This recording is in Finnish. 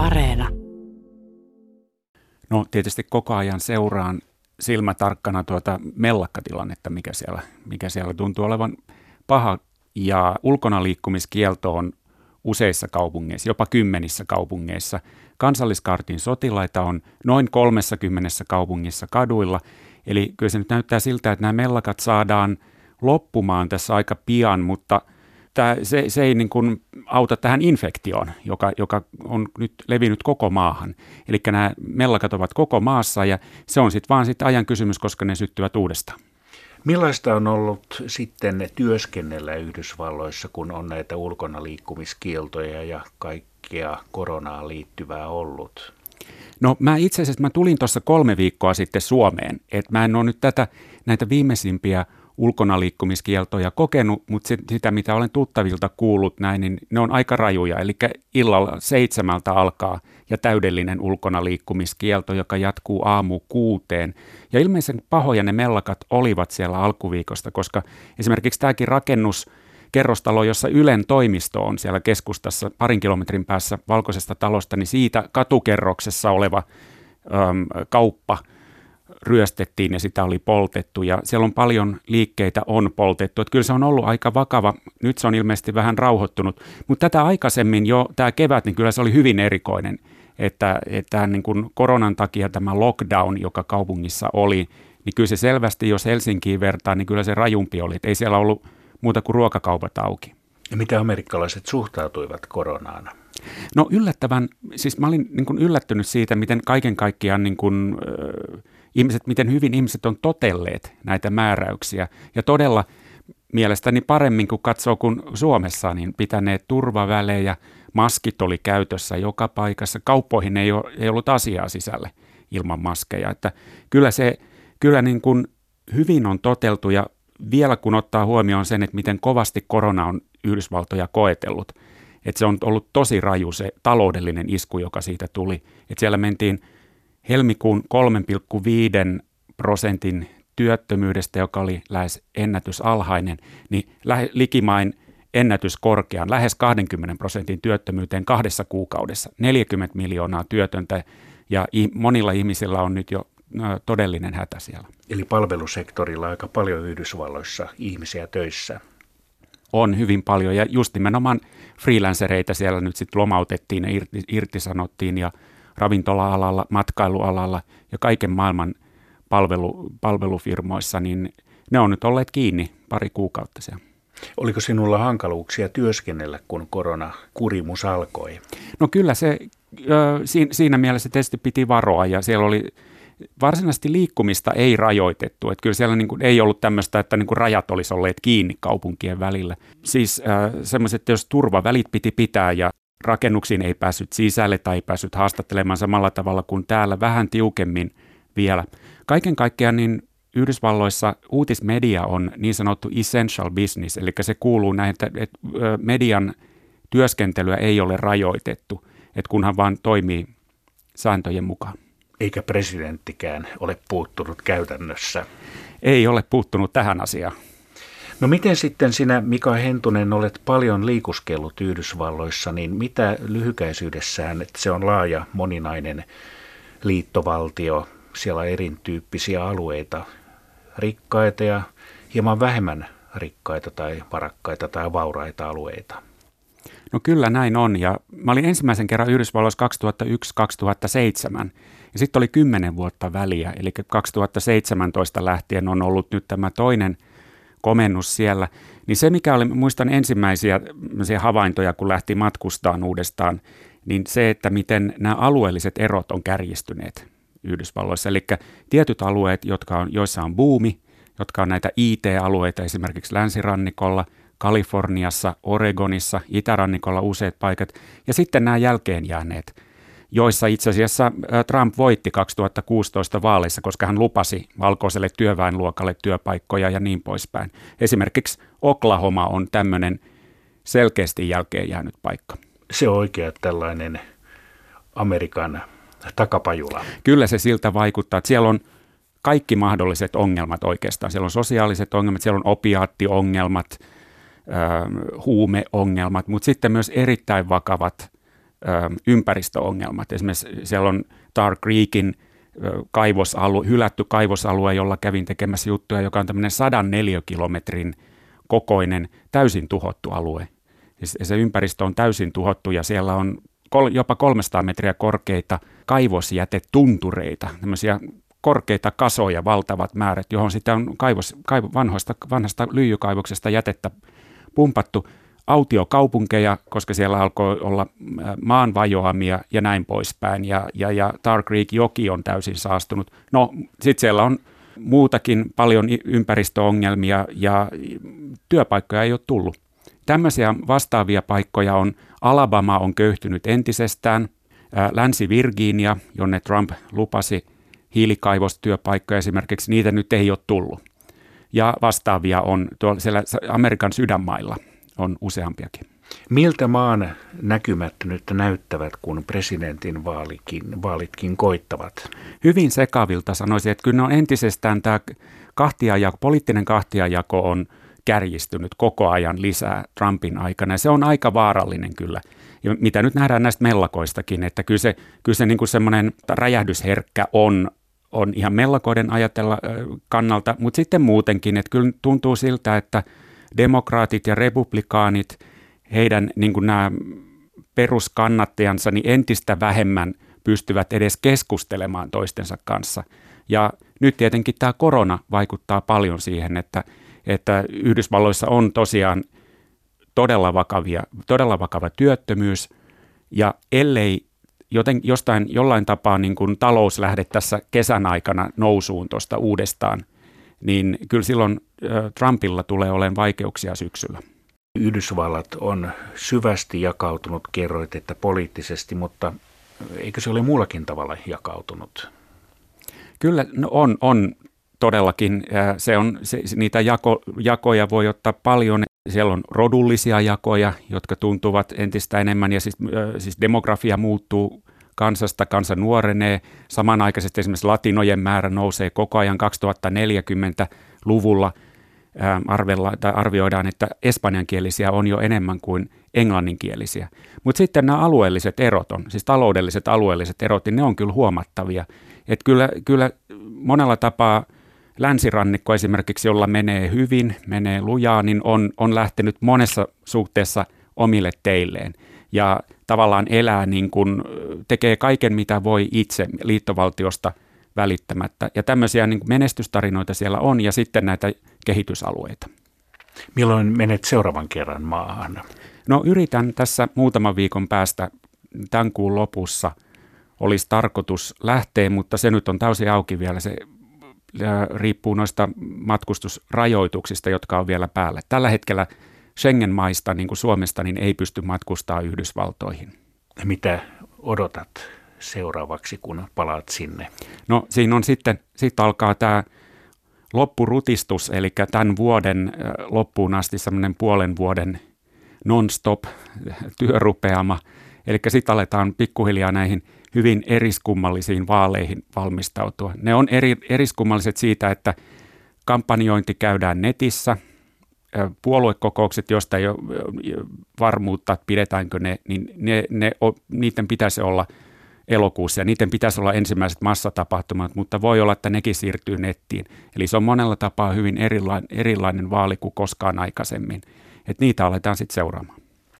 Areena. No tietysti koko ajan seuraan silmätarkkana tuota mellakkatilannetta, mikä siellä, mikä siellä tuntuu olevan paha. Ja ulkona liikkumiskielto on useissa kaupungeissa, jopa kymmenissä kaupungeissa. Kansalliskartin sotilaita on noin 30 kaupungissa kaduilla. Eli kyllä se nyt näyttää siltä, että nämä mellakat saadaan loppumaan tässä aika pian, mutta – tämä, se, se ei niin kuin auta tähän infektioon, joka, joka on nyt levinnyt koko maahan. Eli nämä mellakat ovat koko maassa ja se on sitten vaan sit ajan kysymys, koska ne syttyvät uudestaan. Millaista on ollut sitten työskennellä Yhdysvalloissa, kun on näitä ulkona liikkumiskieltoja ja kaikkea koronaan liittyvää ollut? No mä itse asiassa mä tulin tuossa kolme viikkoa sitten Suomeen, että mä en ole nyt tätä, näitä viimeisimpiä ulkonaliikkumiskieltoja kokenut, mutta sitä, mitä olen tuttavilta kuullut näin, niin ne on aika rajuja. Eli illalla seitsemältä alkaa ja täydellinen ulkonaliikkumiskielto, joka jatkuu aamu kuuteen. Ja ilmeisen pahoja ne mellakat olivat siellä alkuviikosta, koska esimerkiksi tämäkin rakennus, kerrostalo, jossa Ylen toimisto on siellä keskustassa parin kilometrin päässä valkoisesta talosta, niin siitä katukerroksessa oleva äm, kauppa – ryöstettiin ja sitä oli poltettu ja siellä on paljon liikkeitä on poltettu. Että kyllä se on ollut aika vakava, nyt se on ilmeisesti vähän rauhoittunut, mutta tätä aikaisemmin jo tämä kevät, niin kyllä se oli hyvin erikoinen, että, että niin kuin koronan takia tämä lockdown, joka kaupungissa oli, niin kyllä se selvästi, jos Helsinkiin vertaa, niin kyllä se rajumpi oli, että ei siellä ollut muuta kuin ruokakaupat auki. Ja miten amerikkalaiset suhtautuivat koronaan? No yllättävän, siis mä olin niin kuin yllättynyt siitä, miten kaiken kaikkiaan niin kuin, äh, ihmiset, miten hyvin ihmiset on totelleet näitä määräyksiä. Ja todella mielestäni paremmin kuin katsoo kuin Suomessa, niin pitäneet turvavälejä, maskit oli käytössä joka paikassa. Kauppoihin ei, ole, ei ollut asiaa sisälle ilman maskeja. Että kyllä se kyllä niin kuin hyvin on toteltu ja vielä kun ottaa huomioon sen, että miten kovasti korona on Yhdysvaltoja koetellut, että se on ollut tosi raju se taloudellinen isku, joka siitä tuli. Että siellä mentiin helmikuun 3,5 prosentin työttömyydestä, joka oli lähes ennätysalhainen, niin lähe, likimain ennätyskorkean, lähes 20 prosentin työttömyyteen kahdessa kuukaudessa. 40 miljoonaa työtöntä ja monilla ihmisillä on nyt jo todellinen hätä siellä. Eli palvelusektorilla aika paljon Yhdysvalloissa ihmisiä töissä. On hyvin paljon ja just nimenomaan freelancereita siellä nyt sitten lomautettiin ja irtisanottiin ja ravintola-alalla, matkailualalla ja kaiken maailman palvelu, palvelufirmoissa, niin ne on nyt olleet kiinni pari kuukautta siellä. Oliko sinulla hankaluuksia työskennellä, kun koronakurimus alkoi? No kyllä se siinä mielessä tietysti piti varoa ja siellä oli varsinaisesti liikkumista ei rajoitettu. Että kyllä siellä niin kuin ei ollut tämmöistä, että niin kuin rajat olisi olleet kiinni kaupunkien välillä. Siis äh, semmoiset, jos turvavälit piti pitää ja rakennuksiin ei päässyt sisälle tai ei päässyt haastattelemaan samalla tavalla kuin täällä, vähän tiukemmin vielä. Kaiken kaikkiaan niin Yhdysvalloissa uutismedia on niin sanottu essential business, eli se kuuluu näin, että, että median työskentelyä ei ole rajoitettu, että kunhan vaan toimii sääntöjen mukaan. Eikä presidenttikään ole puuttunut käytännössä. Ei ole puuttunut tähän asiaan. No miten sitten sinä, Mika Hentunen, olet paljon liikuskellut Yhdysvalloissa, niin mitä lyhykäisyydessään, että se on laaja, moninainen liittovaltio, siellä on erityyppisiä alueita, rikkaita ja hieman vähemmän rikkaita tai varakkaita tai vauraita alueita? No kyllä näin on ja mä olin ensimmäisen kerran Yhdysvalloissa 2001-2007 ja sitten oli kymmenen vuotta väliä, eli 2017 lähtien on ollut nyt tämä toinen – komennus siellä, niin se mikä oli, muistan ensimmäisiä havaintoja, kun lähti matkustaan uudestaan, niin se, että miten nämä alueelliset erot on kärjistyneet Yhdysvalloissa. Eli tietyt alueet, jotka on, joissa on buumi, jotka on näitä IT-alueita esimerkiksi länsirannikolla, Kaliforniassa, Oregonissa, itärannikolla useat paikat, ja sitten nämä jälkeen jääneet joissa itse asiassa Trump voitti 2016 vaaleissa, koska hän lupasi valkoiselle työväenluokalle työpaikkoja ja niin poispäin. Esimerkiksi Oklahoma on tämmöinen selkeästi jälkeen jäänyt paikka. Se on oikea tällainen Amerikan takapajula. Kyllä se siltä vaikuttaa, että siellä on kaikki mahdolliset ongelmat oikeastaan. Siellä on sosiaaliset ongelmat, siellä on opiaattiongelmat, huumeongelmat, mutta sitten myös erittäin vakavat ympäristöongelmat. Esimerkiksi siellä on Tar Creekin kaivosalue, hylätty kaivosalue, jolla kävin tekemässä juttuja, joka on tämmöinen 104 kilometrin kokoinen, täysin tuhottu alue. Ja se ympäristö on täysin tuhottu ja siellä on jopa 300 metriä korkeita kaivosjätetuntureita, tämmöisiä korkeita kasoja, valtavat määrät, johon sitä on kaivos, kaivo, vanhoista, vanhasta lyijykaivoksesta jätettä pumpattu autiokaupunkeja, koska siellä alkoi olla maanvajoamia ja näin poispäin. Ja, ja, ja Tar Creek joki on täysin saastunut. No sitten siellä on muutakin paljon ympäristöongelmia ja työpaikkoja ei ole tullut. Tämmöisiä vastaavia paikkoja on, Alabama on köyhtynyt entisestään, Länsi-Virginia, jonne Trump lupasi hiilikaivostyöpaikkoja esimerkiksi, niitä nyt ei ole tullut. Ja vastaavia on tuolla siellä Amerikan sydänmailla on useampiakin. Miltä maan näkymät nyt näyttävät, kun presidentin vaalikin, vaalitkin koittavat? Hyvin sekavilta sanoisin, että kyllä on entisestään tämä kahtiajako, poliittinen kahtiajako on kärjistynyt koko ajan lisää Trumpin aikana. Ja se on aika vaarallinen kyllä. Ja mitä nyt nähdään näistä mellakoistakin, että kyllä se, kyllä se niin kuin semmoinen räjähdysherkkä on, on ihan mellakoiden ajatella kannalta, mutta sitten muutenkin, että kyllä tuntuu siltä, että demokraatit ja republikaanit, heidän niin kuin nämä peruskannattajansa, niin entistä vähemmän pystyvät edes keskustelemaan toistensa kanssa. Ja nyt tietenkin tämä korona vaikuttaa paljon siihen, että, että Yhdysvalloissa on tosiaan todella, vakavia, todella vakava työttömyys, ja ellei joten, jostain jollain tapaa niin kuin talous lähde tässä kesän aikana nousuun tuosta uudestaan, niin kyllä silloin Trumpilla tulee olemaan vaikeuksia syksyllä. Yhdysvallat on syvästi jakautunut, kerroit, että poliittisesti, mutta eikö se ole muullakin tavalla jakautunut? Kyllä no on, on todellakin. Se on, se, niitä jako, jakoja voi ottaa paljon. Siellä on rodullisia jakoja, jotka tuntuvat entistä enemmän ja siis, siis demografia muuttuu kansasta, kansa nuorenee. Samanaikaisesti esimerkiksi latinojen määrä nousee koko ajan 2040-luvulla. Arvella, tai arvioidaan, että espanjankielisiä on jo enemmän kuin englanninkielisiä. Mutta sitten nämä alueelliset erot on, siis taloudelliset alueelliset erot, niin ne on kyllä huomattavia. Että kyllä, kyllä monella tapaa länsirannikko esimerkiksi, jolla menee hyvin, menee lujaa, niin on, on lähtenyt monessa suhteessa omille teilleen. Ja tavallaan elää niin kuin, tekee kaiken mitä voi itse liittovaltiosta välittämättä. Ja tämmöisiä niin kuin menestystarinoita siellä on ja sitten näitä kehitysalueita. Milloin menet seuraavan kerran maahan? No yritän tässä muutaman viikon päästä tämän kuun lopussa olisi tarkoitus lähteä, mutta se nyt on täysin auki vielä. Se riippuu noista matkustusrajoituksista, jotka on vielä päällä. Tällä hetkellä Schengen-maista, niin kuin Suomesta, niin ei pysty matkustaa Yhdysvaltoihin. Mitä odotat seuraavaksi, kun palaat sinne? No siinä on sitten, sitten alkaa tämä loppurutistus, eli tämän vuoden loppuun asti semmoinen puolen vuoden non-stop työrupeama. Eli sitten aletaan pikkuhiljaa näihin hyvin eriskummallisiin vaaleihin valmistautua. Ne on eri, eriskummalliset siitä, että kampanjointi käydään netissä – puoluekokoukset, joista ei ole varmuutta, pidetäänkö ne, niin ne, ne, niiden pitäisi olla elokuussa ja niiden pitäisi olla ensimmäiset massatapahtumat, mutta voi olla, että nekin siirtyy nettiin. Eli se on monella tapaa hyvin erilainen, erilainen vaali kuin koskaan aikaisemmin. Et niitä aletaan sitten seuraamaan.